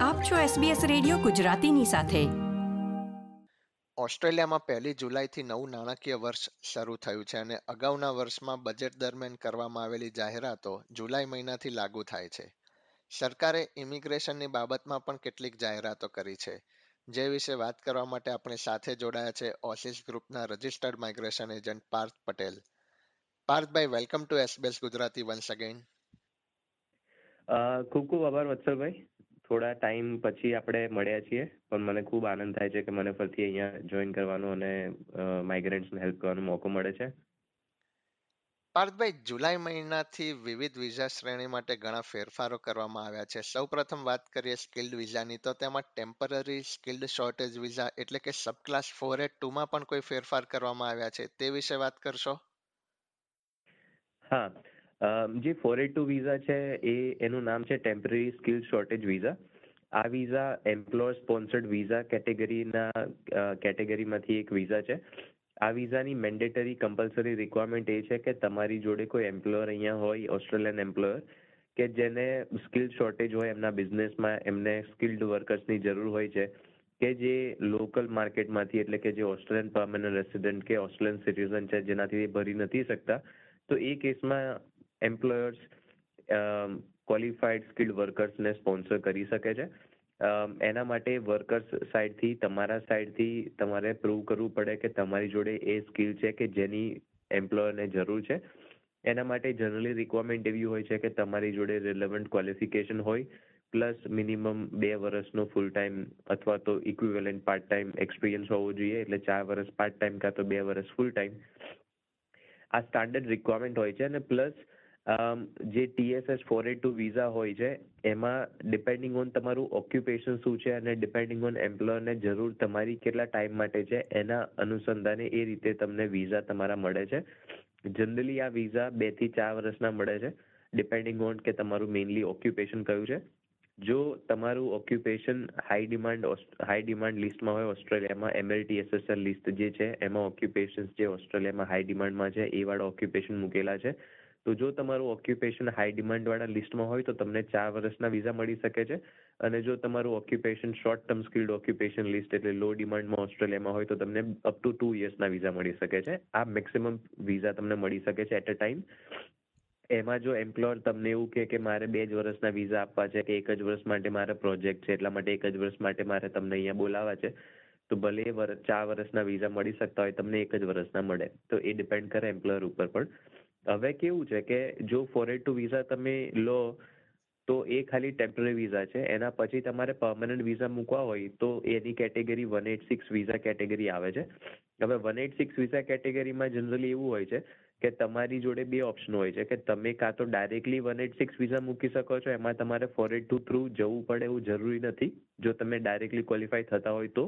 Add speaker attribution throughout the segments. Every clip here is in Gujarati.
Speaker 1: આપ છો SBS રેડિયો ગુજરાતીની સાથે.
Speaker 2: ઓસ્ટ્રેલિયામાં પહેલી જુલાઈથી નવું નાણાકીય વર્ષ શરૂ થયું છે અને અગાઉના વર્ષમાં બજેટ દરમિયાન કરવામાં આવેલી જાહેરાતો જુલાઈ મહિનાથી લાગુ થાય છે. સરકારે ઇમિગ્રેશનની બાબતમાં પણ કેટલીક જાહેરાતો કરી છે. જે વિશે વાત કરવા માટે આપણે સાથે જોડાયા છે ઓસિસ ગ્રુપના registered migration agent Parth Patel. Parthbhai welcome to SBS Gujarati once again
Speaker 3: ખૂબ ખૂબ આભાર વત્સલભાઈ. થોડા ટાઈમ પછી આપણે મળ્યા છીએ પણ મને ખૂબ આનંદ થાય છે કે મને ફરીથી અહીંયા જોઈન કરવાનો અને માઇગ્રન્ટ્સને હેલ્પ કરવાનો મોકો મળે છે.
Speaker 2: પાર્થભાઈ જુલાઈ મહિનાથી વિવિધ વિઝા શ્રેણી માટે ઘણા ફેરફારો કરવામાં આવ્યા છે. સૌપ્રથમ વાત કરીએ સ્કિલ્ડ વિઝાની તો તેમાં ટેમ્પરરી સ્કિલ્ડ શોર્ટેજ વિઝા એટલે કે સબ ક્લાસ ફોર એટ ટુમાં પણ કોઈ ફેરફાર કરવામાં આવ્યા છે. તે વિશે વાત કરશો?
Speaker 3: હા જે ફોર ટુ વિઝા છે, એ, એનું નામ છે ટેમ્પરરી સ્કિલ શોર્ટેજ વિઝા. આ વિઝા એમ્પ્લોયર સ્પોન્સર્ડ વિઝા કેટેગરીના કેટેગરીમાંથી એક વિઝા છે. આ વિઝાની મેન્ડેટરી કમ્પલસરી રિક્વાયરમેન્ટ એ છે કે તમારી જોડે કોઈ એમ્પ્લોયર અહીંયા હોય, ઓસ્ટ્રેલિયન એમ્પ્લોયર, કે જેને સ્કિલ શોર્ટેજ હોય એમના બિઝનેસમાં, એમને સ્કિલ્ડ વર્કર્સની જરૂર હોય છે, કે જે લોકલ માર્કેટમાંથી, એટલે કે જે ઓસ્ટ્રેલિયન પર્મનન્ટ રેસિડેન્ટ કે ઓસ્ટ્રેલિયન સિટીઝન છે, જેનાથી એ ભરી નથી શકતા. તો એ કેસમાં એમ્પ્લોયર્સ ક્વોલિફાઈડ સ્કિલ્ડ વર્કર્સને સ્પોન્સર કરી શકે છે. એના માટે વર્કર્સ સાઈડથી તમારા સાઈડથી તમારે પ્રૂવ કરવું પડે કે તમારી જોડે એ સ્કિલ છે કે જેની એમ્પ્લોયરને જરૂર છે. એના માટે જનરલી રિક્વાયરમેન્ટ એવી હોય છે કે તમારી જોડે રિલેવન્ટ ક્વોલિફિકેશન હોય પ્લસ મિનિમમ બે વર્ષનો ફૂલ ટાઈમ અથવા તો ઇક્વિવેલન્ટ પાર્ટ ટાઈમ એક્સપિરિયન્સ હોવો જોઈએ, એટલે ચાર વર્ષ પાર્ટ ટાઈમ કાં તો બે વર્ષ ફૂલ ટાઈમ આ સ્ટાન્ડર્ડ રિક્વાયરમેન્ટ હોય છે અને પ્લસ જે TSS four eight two visa હોય છે, એમાં ડિપેન્ડિંગ ઓન તમારું ઓક્યુપેશન શું છે અને ડિપેન્ડિંગ ઓન એમ્પ્લોયરને જરૂર તમારી કેટલા ટાઈમ માટે છે, એના અનુસંધાને એ રીતે તમને વિઝા તમારા મળે છે. જનરલી આ વિઝા બેથી ચાર વર્ષના મળે છે ડિપેન્ડિંગ ઓન કે તમારું મેઇનલી ઓક્યુપેશન કયું છે. જો તમારું occupation high demand high demand લિસ્ટમાં હોય ઓસ્ટ્રેલિયામાં એમએલટીએસએસએલ લિસ્ટ જે છે, એમાં ઓક્યુપેશન જે ઓસ્ટ્રેલિયામાં હાઈ ડિમાન્ડમાં છે, એ વાળા ઓક્યુપેશન મૂકેલા છે. તો જો તમારું ઓક્યુપેશન હાઈ ડિમાન્ડવાળા લિસ્ટમાં હોય તો તમને ચાર વર્ષના વિઝા મળી શકે છે. અને જો તમારું occupation short term skilled occupation list એટલે લો ડિમાન્ડમાં ઓસ્ટ્રેલિયામાં હોય તો તમને અપ ટુ ટુ યર્સના વિઝા મળી શકે છે. આ મેક્સિમમ વિઝા તમને મળી શકે છે એટ અ ટાઈમ એમાં જો એમ્પ્લોયર તમને એવું કહે કે મારે બે જ વર્ષના વિઝા આપવા છે કે એક જ વર્ષ માટે મારે પ્રોજેક્ટ છે, એટલા માટે એક જ વર્ષ માટે મારે તમને અહીંયા બોલાવવા છે, તો ભલે ચાર વર્ષના વિઝા મળી શકતા હોય, તમને એક જ વર્ષના મળે. તો એ ડિપેન્ડ કરે એમ્પ્લોયર ઉપર પણ. હવે કેવું છે કે જો ફોરેન ટુ વિઝા તમે લો, તો એ ખાલી ટેમ્પરરી વિઝા છે. એના પછી તમારે પરમનન્ટ વિઝા મૂકવા હોય, તો એની category one eight six visa category આવે છે. હવે વન એટ સિક્સ વિઝા કેટેગરીમાં જનરલી એવું હોય છે કે તમારી જોડે બે ઓપ્શન હોય છે, કે તમે કાં તો directly one eight six visa મૂકી શકો છો, એમાં તમારે ફોર એટ ટુ થ્રુ જવું પડે એવું જરૂરી નથી. જો તમે ડાયરેક્ટલી ક્વોલિફાય થતા હોય તો.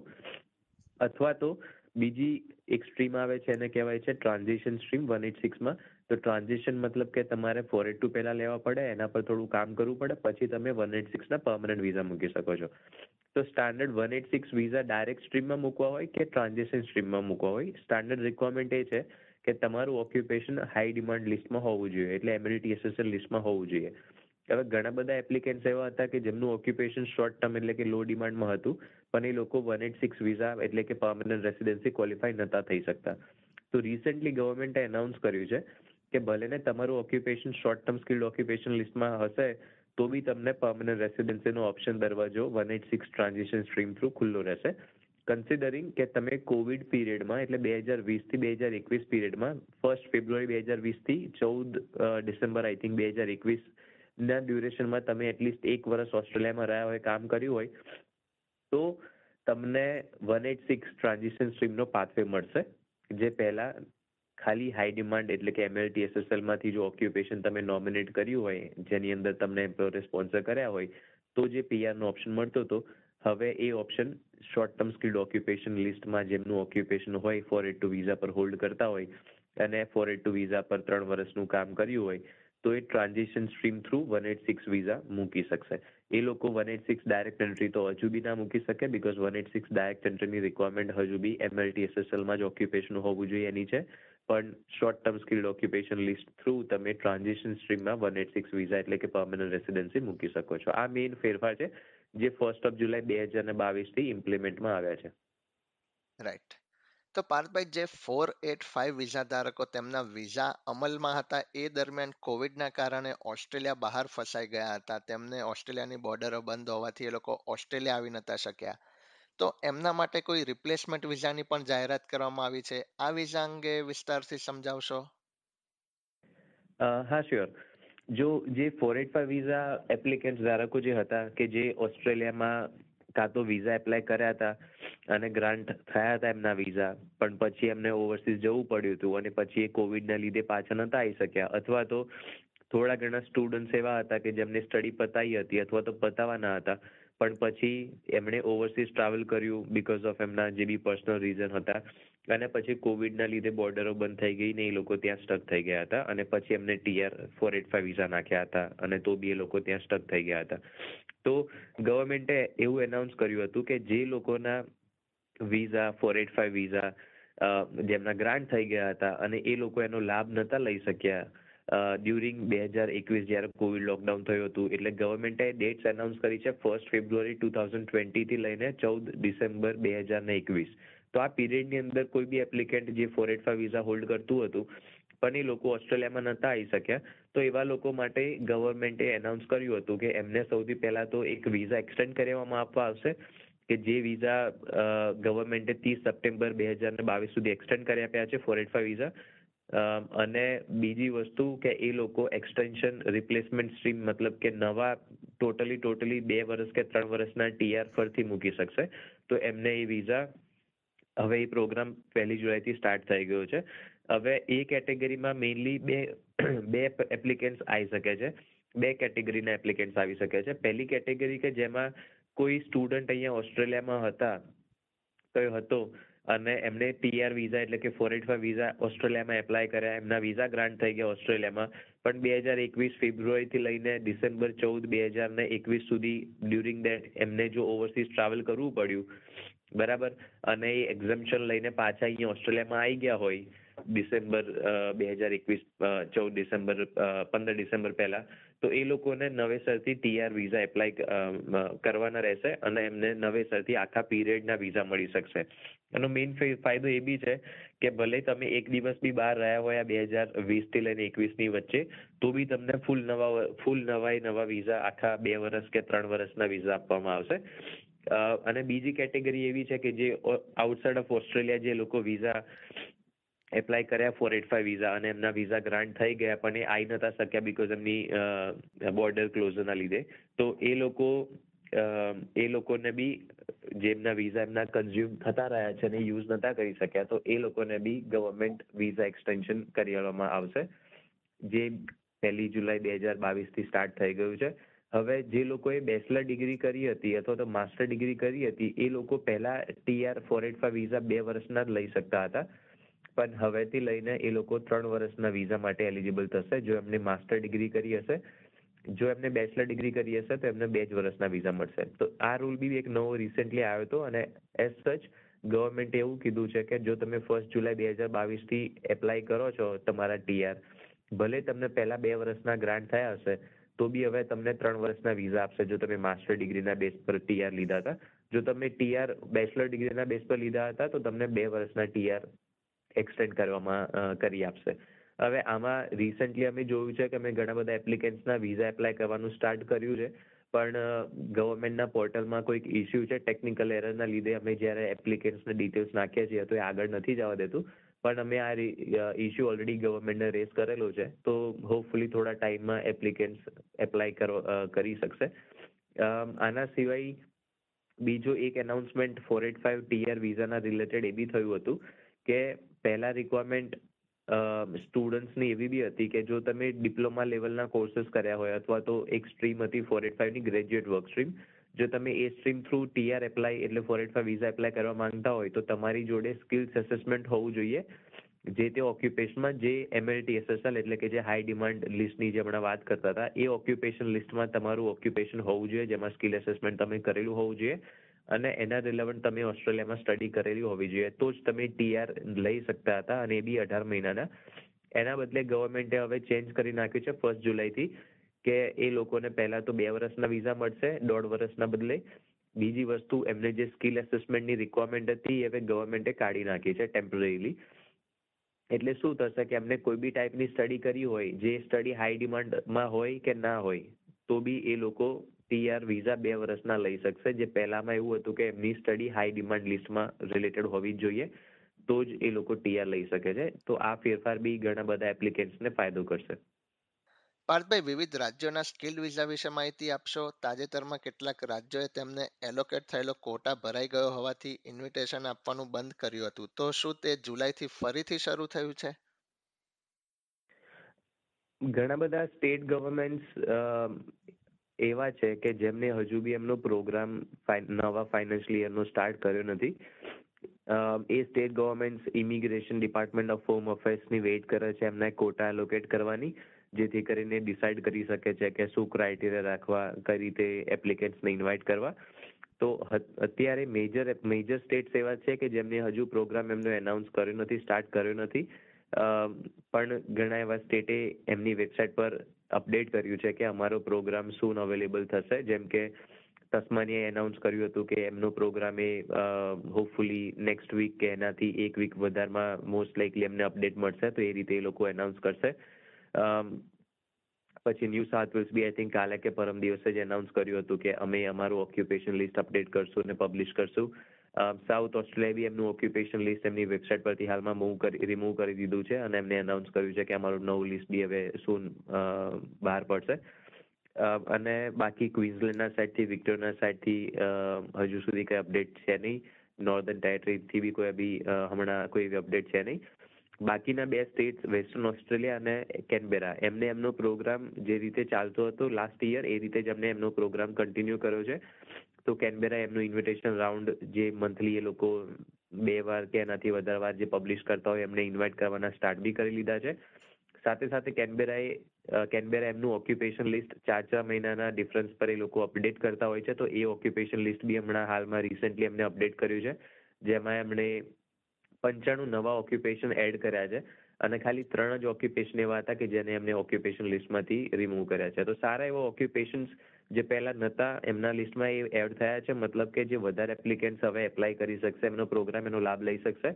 Speaker 3: અથવા તો બીજી એક સ્ટ્રીમ આવે છે, એને કહેવાય છે ટ્રાન્ઝિશન સ્ટ્રીમ વન એટ સિક્સમાં તો ટ્રાન્ઝિશન મતલબ કે તમારે ફોર એટ ટુ પહેલાં લેવા પડે, એના પર થોડું કામ કરવું પડે, પછી તમે વન એટ સિક્સના પરમનન્ટ વિઝા મૂકી શકો છો. તો standard one eight six visa direct સ્ટ્રીમમાં મૂકવા હોય કે ટ્રાન્ઝિશન સ્ટ્રીમમાં મૂકવા હોય? સ્ટાન્ડર્ડ રિક્વાયરમેન્ટ એ છે કે તમારું ઓક્યુપેશન હાઈ ડિમાન્ડ લિસ્ટમાં હોવું જોઈએ, એટલે એમ્યુનિટી એસએસએલ લિસ્ટમાં હોવું જોઈએ. હવે ઘણા બધા એપ્લિકેન્ટ્સ એવા હતા કે જેમનું ઓક્યુપેશન શોર્ટ ટર્મ એટલે કે લો ડિમાન્ડમાં હતું, પણ એ લોકો વન એટ સિક્સ વિઝા એટલે કે પરમનન્ટ રેસિડેન્સી ક્વોલિફાય નહોતા થઈ શકતા. તો રિસેન્ટલી ગવર્મેન્ટે એનાઉન્સ કર્યું છે કે ભલે ને તમારું occupation short term skilled occupation લિસ્ટમાં હશે, તો બી તમને પર્મનન્ટ રેસિડેન્સીનો ઓપ્શન દરવાજો one eight six transaction stream through ખુલ્લો રહેશે. કન્સિડરિંગ કે તમે કોવિડ પીરિયડમાં એટલે બે હજાર વીસથી બે હજાર એકવીસ પીરિયડમાં ફર્સ્ટ ફેબ્રુઆરી બે હજાર વીસથી ચૌદ ડિસેમ્બર આઈ થિંક બે હજાર એકવીસ ના ડ્યુરેશનમાં તમે એટલીસ્ટ એક વર્ષ ઓસ્ટ્રેલિયામાં રહ્યા હોય, કામ કર્યું હોય, તો તમને વન એટ સિક્સ ટ્રાન્ઝેક્શન સ્ટ્રીમનો પાથવે મળશે. જે પહેલાં ખાલી હાઈ ડિમાન્ડ એટલે કે એમએલટી એસએસએલમાંથી જો ઓક્યુપેશન તમે નોમિનેટ કર્યું હોય, જેની અંદર તમને એમ્પ્લોયરે સ્પોન્સર કર્યા હોય, તો જે પીઆરનો ઓપ્શન મળતો હતો. હવે એ option short term skilled occupation લિસ્ટમાં જેમનું ઓક્યુપેશન હોય ફોર એટ ટુ વિઝા પર હોલ્ડ કરતા હોય, અને ફોર એટ ટુ વિઝા પર ત્રણ વર્ષનું કામ કર્યું હોય, તો એ transaction stream through one eight six visa મૂકી શકશે. એ લોકો one eight six direct entry તો હજુ બી ના મૂકી શકે because one eight six direct એન્ટ્રીની requirement હજુ બી એમએલટી એસએસએલમાં જ ઓક્યુપેશન હોવું જોઈએ એની છે. પણ short term skilled occupation list through તમે ટ્રાન્ઝિશન સ્ટ્રીમમાં વન એટ સિક્સ વિઝા એટલે કે પરમનન્ટ રેસિડેન્સી મૂકી શકો છો. આ મેઇન ફેરફાર છે જે ફર્સ્ટ ઓફ જુલાઈ બે હજાર ને બાવીસથી ઇમ્પ્લિમેન્ટમાં આવ્યા છે.
Speaker 2: રાઈટ તો પાર્થભાઈ, જે ફોર એટ ફાઇવ વિઝા ધારકો તેમના વિઝા અમલમાં હતા, એ દરમિયાન કોવિડના કારણે ઓસ્ટ્રેલિયા બહાર ફસાઈ ગયા હતા. તેમને ઓસ્ટ્રેલિયાની બોર્ડરો બંધ હોવાથી એ લોકો ઓસ્ટ્રેલિયા આવી નતા શક્યા. તો એમના માટે કોઈ રિપ્લેસમેન્ટ વિઝાની પણ જાહેરાત કરવામાં આવી છે? આ વિઝા અંગે વિસ્તારથી સમજાવશો?
Speaker 3: હા શ્યોર જો જે four eight five visa applicant ધારકો જે હતા કે જે ઓસ્ટ્રેલિયામાં કાં તો વિઝા એપ્લાય કર્યા હતા અને ગ્રાન્ટ થયા હતા એમના વિઝા, પણ પછી એમને ઓવરસીઝ જવું પડ્યું હતું અને પછી એ કોવિડના લીધે પાછા નતા આવી શક્યા. અથવા તો થોડા ઘણા સ્ટુડન્ટ્સ એવા હતા કે જેમને સ્ટડી પતાવી હતી અથવા તો પતાવવાના હતા. પણ પછી એમણે ઓવરસીઝ ટ્રાવેલ કર્યું બીકોઝ ઓફ એમના જે બી પર્સનલ રીઝન હતા. અને પછી કોવિડના લીધે બોર્ડરો બંધ થઈ ગઈ ને એ લોકો ત્યાં સ્ટક થઈ ગયા હતા. અને પછી એમને TR four eight five visa નાખ્યા હતા અને તો બી એ લોકો ત્યાં સ્ટક થઈ ગયા હતા. તો ગવર્મેન્ટે એવું એનાઉન્સ કર્યું હતું કે જે લોકોના visa four eight five visa જેમના ગ્રાન્ટ થઈ ગયા હતા અને એ લોકો એનો લાભ નહોતા લઈ શક્યા ડ્યુરિંગ બે હજાર એકવીસ જ્યારે કોવિડ લોકડાઉન થયું હતું, એટલે ગવર્મેન્ટે ડેટ્સ એનાઉન્સ કરી છે ફર્સ્ટ ફેબ્રુઆરી ટુ થાઉઝન્ડ ટ્વેન્ટીથી લઈને ચૌદ ડિસેમ્બર બે હજાર ને એકવીસ. તો આ પીરિયડની અંદર કોઈ બી એપ્લિકેન્ટ જે four eight five visa hold કરતું હતું, પણ એ લોકો ઓસ્ટ્રેલિયામાં નહોતા આવી શક્યા, તો એવા લોકો માટે ગવર્મેન્ટે એનાઉન્સ કર્યું હતું કે એમને સૌથી પહેલા તો એક વિઝા એક્સટેન્ડ કરવામાં આપવા આવશે, કે જે વિઝા ગવર્મેન્ટે ત્રીસ સપ્ટેમ્બર બે હજાર ને બાવીસ સુધી એક્સટેન્ડ કરી આપ્યા છે ફોર એટ ફાઇવ વિઝા અને બીજી વસ્તુ કે એ લોકો એક્સટેન્શન રિપ્લેસમેન્ટ સ્ટ્રીમ મતલબ કે નવા ટોટલી ટોટલી બે વર્ષ કે ત્રણ વર્ષના ટીઆર પરથી મૂકી શકશે. તો એમને એ વિઝા હવે એ પ્રોગ્રામ પહેલી જુલાઈથી સ્ટાર્ટ થઈ ગયો છે. હવે એ કેટેગરીમાં મેઇનલી બે બે એપ્લિકેન્ટ્સ આવી શકે છે. બે કેટેગરીના એપ્લિકેન્ટ્સ આવી શકે છે. પહેલી કેટેગરી કે જેમાં કોઈ સ્ટુડન્ટ અહીંયા ઓસ્ટ્રેલિયામાં હતા કયો હતો અને એમને પીઆર વિઝા એટલે કે ફોર એટ ફાઈવ વિઝા ઓસ્ટ્રેલિયામાં એપ્લાય કર્યા. એમના વિઝા ગ્રાન્ટ થઈ ગયા ઓસ્ટ્રેલિયામાં. પણ બે હજાર એકવીસ ફેબ્રુઆરીથી લઈને ડિસેમ્બર ચૌદ બે હજાર ને એકવીસ સુધી ડ્યુરિંગ દેટ એમને જો ઓવરસીઝ ટ્રાવેલ કરવું પડ્યું. બરાબર? અને એ એક્ઝમ્પશન લઈને પાછા અહીંયા ઓસ્ટ્રેલિયામાં આવી ગયા હોય. ડિસેમ્બર બે હજાર એકવીસ ચૌદ ડિસેમ્બર પંદર ડિસેમ્બર પહેલા, તો એ લોકોને નવેસરથી ટીઆર વિઝા એપ્લાય કરવાના રહેશે અને એમને નવેસરથી આખા પીરિયડના વિઝા મળી શકશે. એનો મેઇન ફાયદો એ બી છે કે ભલે તમે એક દિવસ બી બહાર રહ્યા હોય બે હજાર વીસથી લઈને એકવીસની વચ્ચે, તો બી તમને ફૂલ નવા ફૂલ નવાઈ નવા વિઝા આખા બે વર્ષ કે ત્રણ વર્ષના વિઝા આપવામાં આવશે. અને બીજી કેટેગરી એવી છે કે જે આઉટસાઇડ ઓફ ઓસ્ટ્રેલિયા જે લોકો વિઝા એપ્લાય કર્યા ફોર એટ ફાઈવ વિઝા અને એમના વિઝા ગ્રાન્ટ થઈ ગયા, પણ એ આવી નતા શક્યા બિકોઝ એમની બોર્ડર ક્લોઝના લીધે. તો એ લોકો એ લોકોને બી જેમના વિઝા એમના કન્ઝ્યુમ થતા રહ્યા છે અને યુઝ નતા કરી શક્યા, તો એ લોકોને બી ગવર્મેન્ટ વિઝા એક્સટેન્શન કરી આપવામાં આવશે, જે પહેલી જુલાઈ બે હજાર બાવીસથી સ્ટાર્ટ થઈ ગયું છે. હવે જે લોકોએ બેચલર ડિગ્રી કરી હતી અથવા તો માસ્ટર ડિગ્રી કરી હતી, એ લોકો પહેલા TR four eight five visa બે વર્ષના જ લઈ શકતા હતા. પણ હવેથી લઈને એ લોકો ત્રણ વર્ષના વિઝા માટે એલિજિબલ થશે. જો એમને માસ્ટર ડિગ્રી કરી હશે, જો એમને બેચલર ડિગ્રી કરી હશે, તો એમને બે જ વર્ષના વિઝા મળશે. તો આ રૂલ બી એક નવો રિસેન્ટલી આવ્યો હતો અને એઝ સચ ગવર્મેન્ટે એવું કીધું છે કે જો તમે ફર્સ્ટ જુલાઈ બે હજાર બાવીસથી એપ્લાય કરો છો તમારા ટીઆર ભલે તમને પહેલા બે વર્ષના ગ્રાન્ટ થયા હશે, તો બી હવે તમને ત્રણ વર્ષના વિઝા આપશે જો તમે માસ્ટર ડિગ્રીના બેઝ પર ટીઆર લીધા હતા. જો તમે ટીઆર બેચલર ડિગ્રીના બેઝ પર લીધા હતા, તો તમને બે વર્ષના ટીઆર એક્સટેન્ડ કરવામાં કરી આપશે. હવે આમાં રિસન્ટલી અમે જોયું છે કે અમે ઘણા બધા એપ્લિકેન્ટ્સના વિઝા એપ્લાય કરવાનું સ્ટાર્ટ કર્યું છે, પણ ગવર્મેન્ટના પોર્ટલમાં કોઈક ઇસ્યુ છે ટેકનિકલ એરરના લીધે અમે જ્યારે એપ્લિકેન્ટ્સને ડિટેલ્સ નાખીએ છીએ તો એ આગળ નથી જવા દેતું. પણ અમે આ ઇસ્યુ ઓલરેડી ગવર્મેન્ટને રેસ કરેલો છે, તો હોપફુલી થોડા ટાઈમમાં એપ્લિકેન્ટ્સ એપ્લાય કરી શકશે. આના સિવાય બીજો એક announcement four eight five TR વિઝાના related એ બી થયું હતું. કે પહેલા રિક્વાયરમેન્ટ સ્ટુડન્ટ્સની એવી બી હતી કે જો તમે ડિપ્લોમા લેવલના કોર્सेस કર્યા હોય અથવા તો એક સ્ટ્રીમ હતી ફોર એટ ફાઈવની ગ્રેજ્યુએટ વર્ક સ્ટ્રીમ જો તમે એ સ્ટ્રીમ થ્રુ ટીઆર એપ્લાય એટલે four eight five visa apply કરવા માંગતા હોય તો તમારી જોડે સ્કિલ્સ એસેસમેન્ટ હોવું જોઈએ, જે તે ઓક્યુપેશનમાં જે એમએલટી એસએસએલ એટલે કે જે હાઈ ડિમાન્ડ લિસ્ટની જે હમણાં વાત કરતા હતા, એ ઓક્યુપેશન લિસ્ટમાં તમારું ઓક્યુપેશન હોવું જોઈએ, જેમાં સ્કિલ એસેસમેન્ટ તમે કરેલું હોવું જોઈએ. અને એના રિલેવન્ટ તમે ઓસ્ટ્રેલિયામાં સ્ટડી કરેલી હોવી જોઈએ. તો જ તમે ટીઆર લઈ શકતા હતા અને એ બી અઢાર મહિનાના. એના બદલે ગવર્મેન્ટે હવે ચેન્જ કરી નાખ્યું છે ફર્સ્ટ જુલાઈથી કે એ લોકોને પહેલા તો બે વર્ષના વિઝા મળશે, દોઢ વર્ષના બદલે. બીજી વસ્તુ, એમને જે સ્કિલ એસેસમેન્ટની રિક્વાયરમેન્ટ હતી એ હવે ગવર્મેન્ટે કાઢી નાખી છે ટેમ્પરરીલી એટલે શું થશે કે એમને કોઈ બી ટાઈપની સ્ટડી કરી હોય, જે સ્ટડી હાઈ ડિમાન્ડમાં હોય કે ના હોય, તો બી એ લોકો ટીઆર વિઝા બે વર્ષના લઈ શકશે. જે પહેલામાં એવું હતું કે એમની સ્ટડી હાઈ ડિમાન્ડ લિસ્ટમાં રિલેટેડ હોવી જોઈએ તો જ એ લોકો ટીઆર લઈ શકે છે. તો આ ફેરફાર બી ઘણા બધા એપ્લિકેન્ટ્સને ફાયદો કરશે.
Speaker 2: પાર્થભાઈ વિવિધ રાજ્યોના સ્કિલ વિઝા વિશે માહિતી આપશો? તાજેતરમાં કેટલાક રાજ્યોએ તેમને એલોકેટ થયેલો કોટા ભરાઈ ગયો હોવાથી ઇન્વિટેશન આપવાનું બંધ કર્યું હતું. તો શું તે જુલાઈથી ફરીથી શરૂ થયું છે?
Speaker 3: ઘણા બધા સ્ટેટ ગવર્મેન્ટ્સ એવા છે કે જેમને હજુ બી એમનો પ્રોગ્રામ નવા ફાઇનાન્શિયલ યરનો સ્ટાર્ટ કર્યો નથી. એ state government immigration department of home અફેર્સની wait કરે છે, એમને કોટા એલોકેટ કરવાની, જેથી કરીને ડિસાઇડ કરી શકે છે કે શું ક્રાઇટેરિયા રાખવા, કઈ રીતે એપ્લિકેન્ટ્સને ઇન્વાઇટ કરવા. તો અત્યારે મેજર મેજર સ્ટેટ્સ એવા છે કે જેમને હજુ પ્રોગ્રામ એમનો એનાઉન્સ કર્યો નથી સ્ટાર્ટ કર્યો નથી. પણ ઘણા એવા સ્ટેટે એમની વેબસાઇટ પર અપડેટ કર્યું છે કે અમારો પ્રોગ્રામ સૂન અવેલેબલ થશે. જેમ કે તસ્માનીએ એનાઉન્સ કર્યું હતું કે એમનો પ્રોગ્રામ એ હોપફુલી નેક્સ્ટ વીક કે એનાથી એક વીક વધારમાં મોસ્ટ લાઇકલી એમને અપડેટ મળશે. તો એ રીતે એ લોકો એનાઉન્સ કરશે. પછી ન્યૂ સાઉથ વેલ્સ બી આઈ થિંક કાલે કે પરમ દિવસે જ એનાઉન્સ કર્યું હતું કે અમે અમારું ઓક્યુપેશન લિસ્ટ અપડેટ કરશું અને પબ્લિશ કરશું. સાઉથ ઓસ્ટ્રેલિયા ઓક્યુપેશન લિસ્ટ એમની વેબસાઇટ પરથી હાલમાં મૂવ કરી રિમૂવ કરી દીધું છે અને એમને એનાઉન્સ કર્યું છે કે અમારું નવું લિસ્ટ બી હવે સૂન બહાર પડશે. અને બાકી ક્વિન્સલેન્ડના સાઇડથી વિક્ટોરિયાના સાઇડથી હજુ સુધી કંઈ અપડેટ છે નહીં. નોર્ધન ટેરેટરીથી બી કોઈ બી હમણાં કોઈ અપડેટ છે નહીં. બાકીના બે સ્ટેટ્સ વેસ્ટર્ન ઓસ્ટ્રેલિયા અને કેનબેરા એમને એમનો પ્રોગ્રામ જે રીતે ચાલતો હતો લાસ્ટ યર એ રીતે જ એમને એમનો પ્રોગ્રામ કન્ટિન્યુ કર્યો છે. તો કેનબેરા એમનું ઇન્વિટેશન રાઉન્ડ જે મંથલી એ લોકો બે વાર કે એનાથી વધારે વાર જે પબ્લિશ કરતા હોય એમને ઇન્વાઇટ કરવાના સ્ટાર્ટ બી કરી લીધા છે. સાથે સાથે કેનબેરાએ કેનબેરા એમનું ઓક્યુપેશન લિસ્ટ ચાર ચાર મહિનાના ડિફરન્સ પર એ લોકો અપડેટ કરતા હોય છે. તો એ ઓક્યુપેશન લિસ્ટ બી હમણાં હાલમાં રિસેન્ટલી એમને અપડેટ કર્યું છે. જેમાં એમણે પંચાણું નવા ઓક્યુપેશન એડ કર્યા છે. અને ખાલી ત્રણ જ ઓક્યુપેશન એવા હતા કે જેને એમને ઓક્યુપેશન લિસ્ટમાંથી રિમૂવ કર્યા છે. તો સારા એવા ઓક્યુપેશન્સ જે પહેલા નહોતા એમના લિસ્ટમાં એ એડ થયા છે. મતલબ કે જે વધારે એપ્લિકેન્ટ્સ હવે એપ્લાય કરી શકશે, એમનો પ્રોગ્રામ એનો લાભ લઈ શકશે.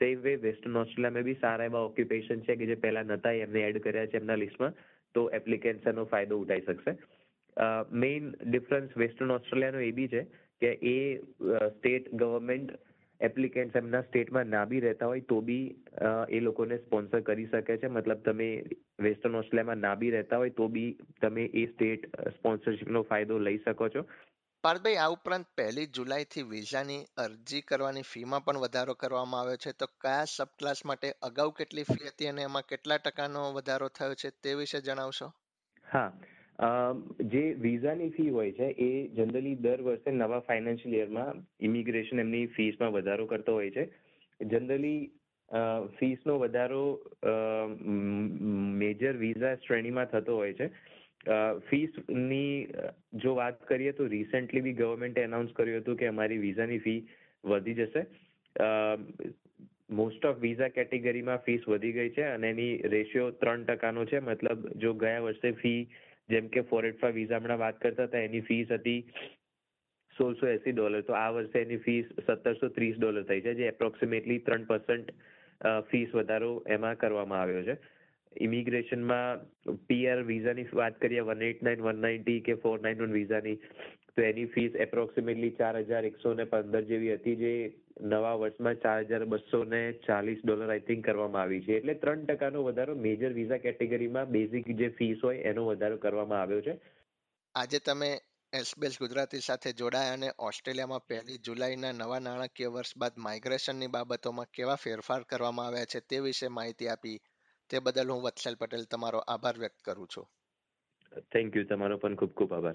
Speaker 3: સેમ વે વેસ્ટર્ન ઓસ્ટ્રેલિયામાં બી સારા એવા ઓક્યુપેશન છે કે જે પહેલા નહોતા એમને એડ કર્યા છે એમના લિસ્ટમાં તો એપ્લિકેન્ટ્સ એનો ફાયદો ઉઠાઈ શકશે. મેઇન ડિફરન્સ વેસ્ટર્ન ઓસ્ટ્રેલિયાનો એ બી છે કે એ સ્ટેટ ગવર્મેન્ટ એપ્લિકેન્ટ્સ એમના સ્ટેટમાં ના બી રહેતા હોય તો બી એ લોકોને સ્પોન્સર કરી શકે છે. મતલબ તમે વેસ્ટર્ન ઓસ્ટ્રેલિયામાં ના બી રહેતા હોય તો બી તમે એ સ્ટેટ સ્પોન્સરશિપનો ફાયદો લઈ શકો છો.
Speaker 2: પાર્થભાઈ આ ઉપરાંત પહેલી જુલાઈથી વિઝાની અરજી કરવાની ફીમાં પણ વધારો કરવામાં આવ્યો છે. તો કયા સબ ક્લાસ માટે અગાઉ કેટલી ફી હતી અને એમાં કેટલા ટકાનો વધારો થયો છે તે વિશે જણાવશો?
Speaker 3: હા. જે વિઝાની ફી હોય છે, એ જનરલી દર વર્ષે નવા ફાઇનાન્શિયલ યરમાં ઇમિગ્રેશન એમની ફીસમાં વધારો કરતો હોય છે. જનરલી ફીસનો વધારો મેજર વિઝા શ્રેણીમાં થતો હોય છે. ફીસની જો વાત કરીએ તો રિસેન્ટલી બી ગવર્મેન્ટે એનાઉન્સ કર્યું હતું કે અમારી વિઝાની ફી વધી જશે. મોસ્ટ ઓફ વિઝા કેટેગરીમાં ફીસ વધી ગઈ છે અને એની રેશિયો ત્રણ ટકાનો છે. મતલબ, જો ગયા વર્ષે ફી જેમ કે ફોર એટ ફાઈવ વિઝા હમણાં વાત કરતા હતા, એની ફીસ હતી સોળસો એસી ડોલર તો આ વર્ષે એની ફીસ સત્તરસો ત્રીસ ડોલર થઈ છે, જે એપ્રોક્સિમેટલી ત્રણ પર્સન્ટ ફીસ વધારો એમાં કરવામાં આવ્યો છે. ઇમિગ્રેશનમાં પીઆર વિઝાની વાત કરીએ one eight nine one ninety કે ફોર નાઇન વન વિઝાની તો એની ફીસ એપ્રોક્સિમેટલી ચાર હજાર એકસો ને પંદર જેવી હતી, જે નવા વર્ષમાં ચાર હજાર બસો ને ચાલીસ ડોલર આઈ થિંક કરવામાં આવી છે. એટલે ત્રણ ટકાનો વધારો મેજર વિઝા કેટેગરીમાં બેઝિક જે ફીસ હોય એનો વધારો કરવામાં આવ્યો છે.
Speaker 2: આજે તમે એસબીએસ ગુજરાતી સાથે જોડાયા અને ઓસ્ટ્રેલિયામાં પહેલી જુલાઈના નવા નાણાકીય વર્ષ બાદ માઇગ્રેશનની બાબતોમાં કેવા ફેરફાર કરવામાં આવ્યા છે તે વિશે માહિતી આપી. તે બદલ હું વત્સલ પટેલ તમારો આભાર વ્યક્ત કરું છું.
Speaker 3: થેન્ક યુ તમારો પણ ખૂબ ખૂબ આભાર.